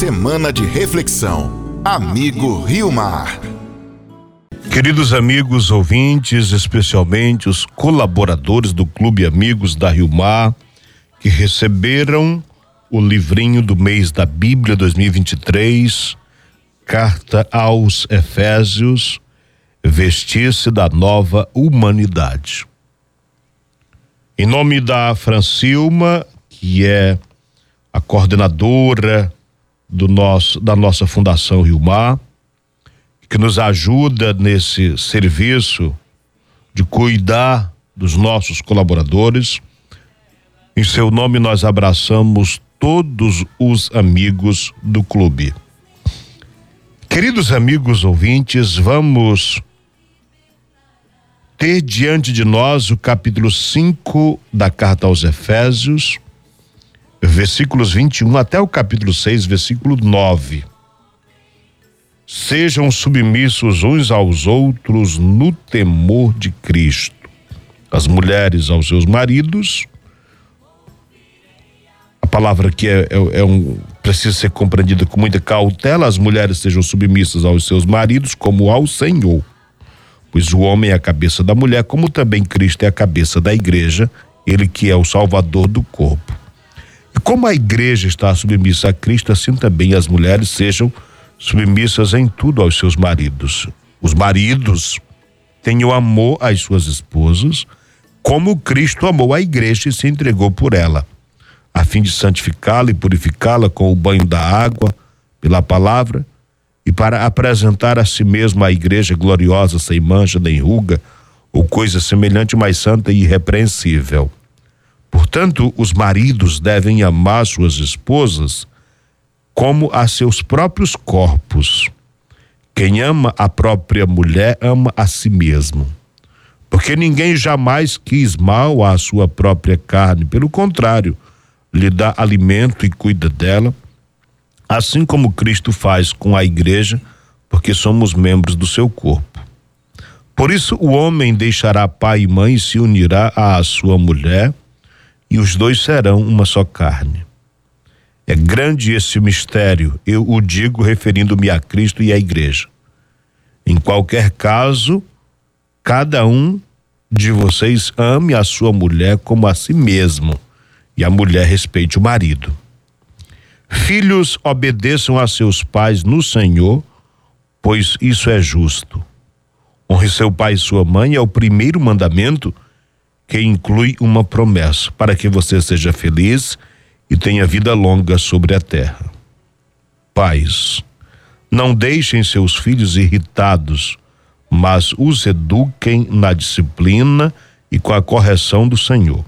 Semana de reflexão. Amigo Rio Mar. Queridos amigos ouvintes, especialmente os colaboradores do Clube Amigos da Rio Mar, que receberam o livrinho do mês da Bíblia 2023, Carta aos Efésios, vestir-se da nova humanidade. Em nome da Francilma, que é a coordenadora do nosso, da nossa Fundação Rio Mar, que nos ajuda nesse serviço de cuidar dos nossos colaboradores. Em seu nome, nós abraçamos todos os amigos do clube. Queridos amigos ouvintes, vamos ter diante de nós o capítulo 5 da carta aos Efésios, versículos 21 até o capítulo 6, versículo 9. Sejam submissos uns aos outros no temor de Cristo. As mulheres aos seus maridos. A palavra aqui é, é, é um, precisa ser compreendida com muita cautela. As mulheres sejam submissas aos seus maridos como ao Senhor. Pois o homem é a cabeça da mulher, como também Cristo é a cabeça da igreja, ele que é o salvador do corpo. Como a igreja está submissa a Cristo, assim também as mulheres sejam submissas em tudo aos seus maridos. Os maridos tenham amor às suas esposas, como Cristo amou a igreja e se entregou por ela, a fim de santificá-la e purificá-la com o banho da água, pela palavra, e para apresentar a si mesmo a igreja gloriosa, sem mancha nem ruga, ou coisa semelhante, mais santa e irrepreensível. Portanto, os maridos devem amar suas esposas como a seus próprios corpos. Quem ama a própria mulher ama a si mesmo. Porque ninguém jamais quis mal à sua própria carne, pelo contrário, lhe dá alimento e cuida dela, assim como Cristo faz com a igreja, porque somos membros do seu corpo. Por isso, o homem deixará pai e mãe e se unirá à sua mulher, e os dois serão uma só carne. É grande esse mistério, eu o digo referindo-me a Cristo e à igreja. Em qualquer caso, cada um de vocês ame a sua mulher como a si mesmo, e a mulher respeite o marido. Filhos, obedeçam a seus pais no Senhor, pois isso é justo. Honre seu pai e sua mãe é o primeiro mandamento que inclui uma promessa para que você seja feliz e tenha vida longa sobre a terra. Pais, não deixem seus filhos irritados, mas os eduquem na disciplina e com a correção do Senhor.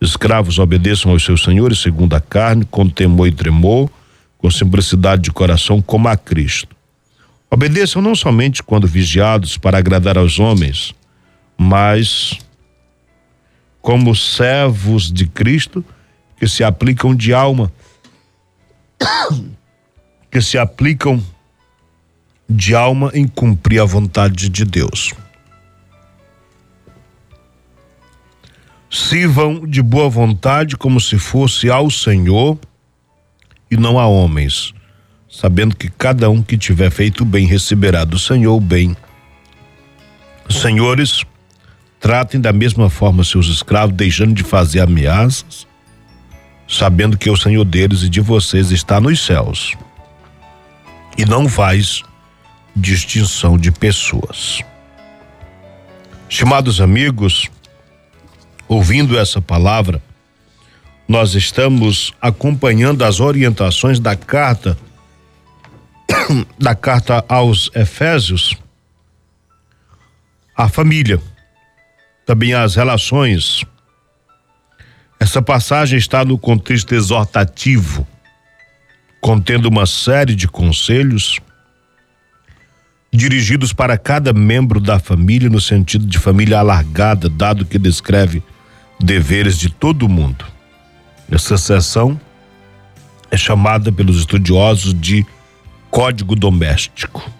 Escravos obedeçam aos seus senhores segundo a carne, com temor e tremor, com simplicidade de coração, como a Cristo. Obedeçam não somente quando vigiados para agradar aos homens, mas como servos de Cristo que se aplicam de alma, que se aplicam de alma em cumprir a vontade de Deus. Sirvam de boa vontade como se fosse ao Senhor e não a homens, sabendo que cada um que tiver feito bem receberá do Senhor o bem. Senhores, Tratem da mesma forma seus escravos, deixando de fazer ameaças, sabendo que o Senhor deles e de vocês está nos céus. E não faz distinção de pessoas. Estimados amigos, ouvindo essa palavra, nós estamos acompanhando as orientações da carta da carta aos Efésios. À família também as relações. Essa passagem está no contexto exortativo, contendo uma série de conselhos dirigidos para cada membro da família no sentido de família alargada, dado que descreve deveres de todo mundo. Essa seção é chamada pelos estudiosos de Código Doméstico.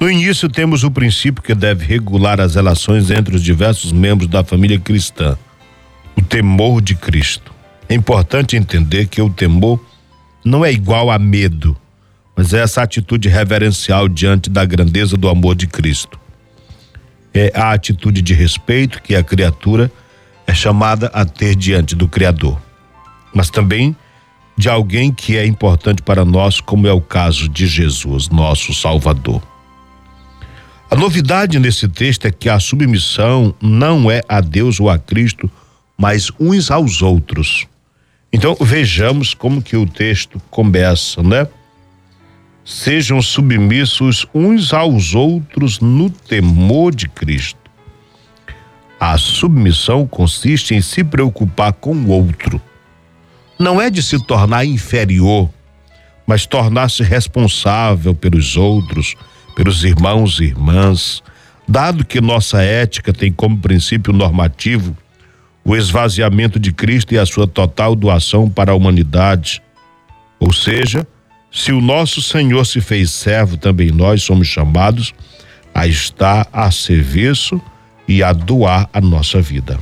No início, temos o princípio que deve regular as relações entre os diversos membros da família cristã: o temor de Cristo. É importante entender que o temor não é igual a medo, mas é essa atitude reverencial diante da grandeza do amor de Cristo. É a atitude de respeito que a criatura é chamada a ter diante do Criador, mas também de alguém que é importante para nós, como é o caso de Jesus, nosso Salvador. A novidade nesse texto é que a submissão não é a Deus ou a Cristo, mas uns aos outros. Então vejamos como que o texto começa, né? Sejam submissos uns aos outros no temor de Cristo. A submissão consiste em se preocupar com o outro. Não é de se tornar inferior, mas tornar-se responsável pelos outros, pelos irmãos e irmãs, dado que nossa ética tem como princípio normativo o esvaziamento de Cristo e a sua total doação para a humanidade. Ou seja, se o nosso Senhor se fez servo, também nós somos chamados a estar a serviço e a doar a nossa vida.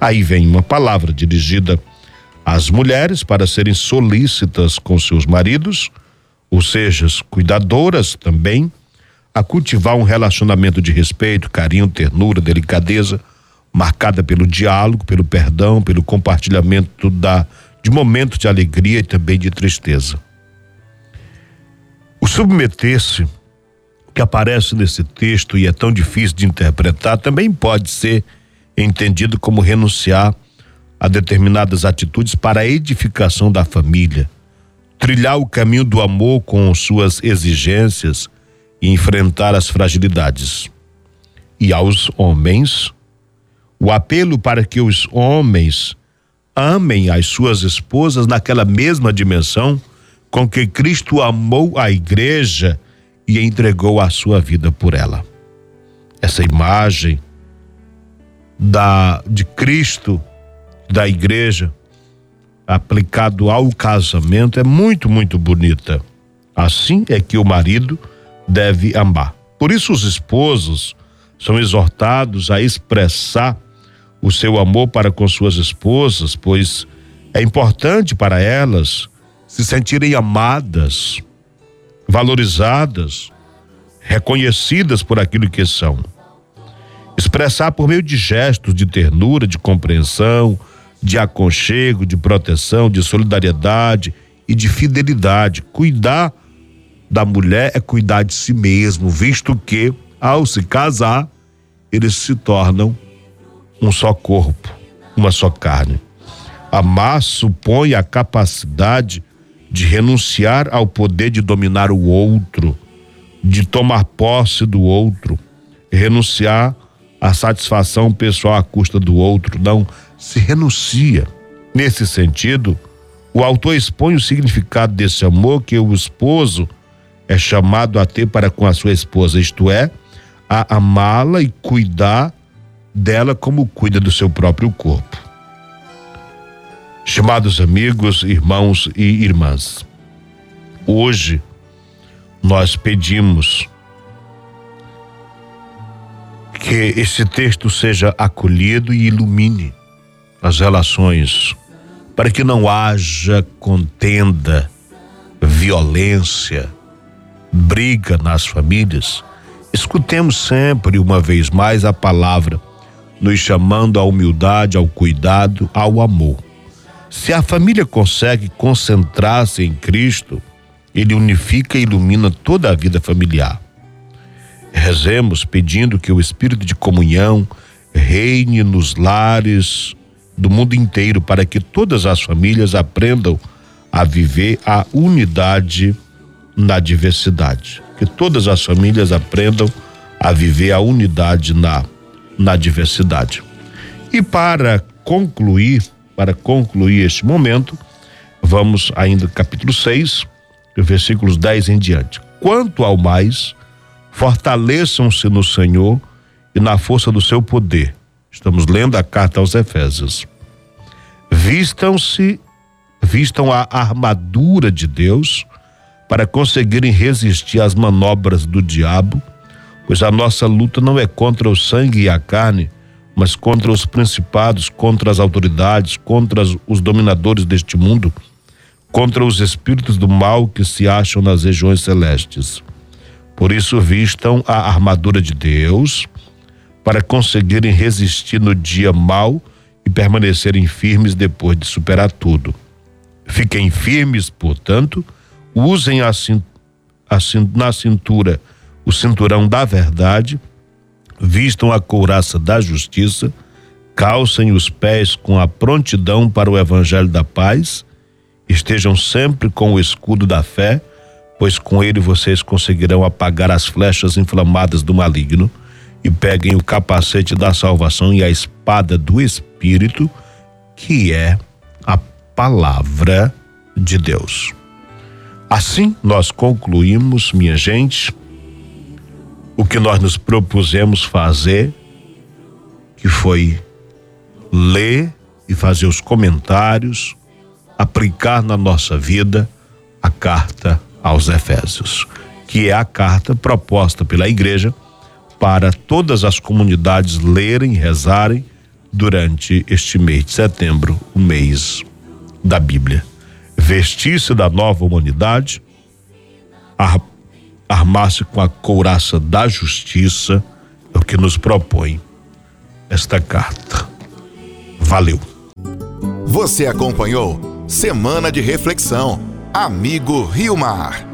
Aí vem uma palavra dirigida às mulheres para serem solícitas com seus maridos, ou seja, cuidadoras também a cultivar um relacionamento de respeito, carinho, ternura, delicadeza, marcada pelo diálogo, pelo perdão, pelo compartilhamento da de momentos de alegria e também de tristeza. O submeter-se que aparece nesse texto e é tão difícil de interpretar também pode ser entendido como renunciar a determinadas atitudes para a edificação da família, trilhar o caminho do amor com suas exigências, e enfrentar as fragilidades. E aos homens, o apelo para que os homens amem as suas esposas naquela mesma dimensão com que Cristo amou a igreja e entregou a sua vida por ela. Essa imagem da de Cristo da igreja aplicado ao casamento é muito muito bonita. Assim é que o marido deve amar. Por isso, os esposos são exortados a expressar o seu amor para com suas esposas, pois é importante para elas se sentirem amadas, valorizadas, reconhecidas por aquilo que são. Expressar por meio de gestos de ternura, de compreensão, de aconchego, de proteção, de solidariedade e de fidelidade. Cuidar da mulher é cuidar de si mesmo, visto que, ao se casar, eles se tornam um só corpo, uma só carne. Amar supõe a capacidade de renunciar ao poder de dominar o outro, de tomar posse do outro, renunciar à satisfação pessoal à custa do outro. Não se renuncia. Nesse sentido, o autor expõe o significado desse amor que o esposo é chamado a ter para com a sua esposa, isto é, a amá-la e cuidar dela como cuida do seu próprio corpo. Chamados amigos, irmãos e irmãs, hoje nós pedimos que esse texto seja acolhido e ilumine as relações, para que não haja contenda, violência, briga nas famílias, escutemos sempre uma vez mais a palavra, nos chamando à humildade, ao cuidado, ao amor. Se a família consegue concentrar-se em Cristo, ele unifica e ilumina toda a vida familiar. Rezemos pedindo que o espírito de comunhão reine nos lares do mundo inteiro para que todas as famílias aprendam a viver a unidade na diversidade. Que todas as famílias aprendam a viver a unidade na, na diversidade. E para concluir, para concluir este momento, vamos ainda capítulo 6, versículos 10 em diante. Quanto ao mais, fortaleçam-se no Senhor e na força do seu poder. Estamos lendo a carta aos Efésios. Vistam-se, vistam a armadura de Deus para conseguirem resistir às manobras do diabo, pois a nossa luta não é contra o sangue e a carne, mas contra os principados, contra as autoridades, contra os dominadores deste mundo, contra os espíritos do mal que se acham nas regiões celestes. Por isso, vistam a armadura de Deus para conseguirem resistir no dia mau e permanecerem firmes depois de superar tudo. Fiquem firmes, portanto, usem a, a, na cintura o cinturão da verdade, vistam a couraça da justiça, calcem os pés com a prontidão para o evangelho da paz, estejam sempre com o escudo da fé, pois com ele vocês conseguirão apagar as flechas inflamadas do maligno, e peguem o capacete da salvação e a espada do Espírito, que é a palavra de Deus. Assim nós concluímos, minha gente, o que nós nos propusemos fazer, que foi ler e fazer os comentários, aplicar na nossa vida a carta aos Efésios, que é a carta proposta pela igreja para todas as comunidades lerem, rezarem durante este mês de setembro, o mês da Bíblia. Vestir-se da nova humanidade, armar-se com a couraça da justiça, é o que nos propõe esta carta. Valeu. Você acompanhou Semana de Reflexão. Amigo Rio Mar.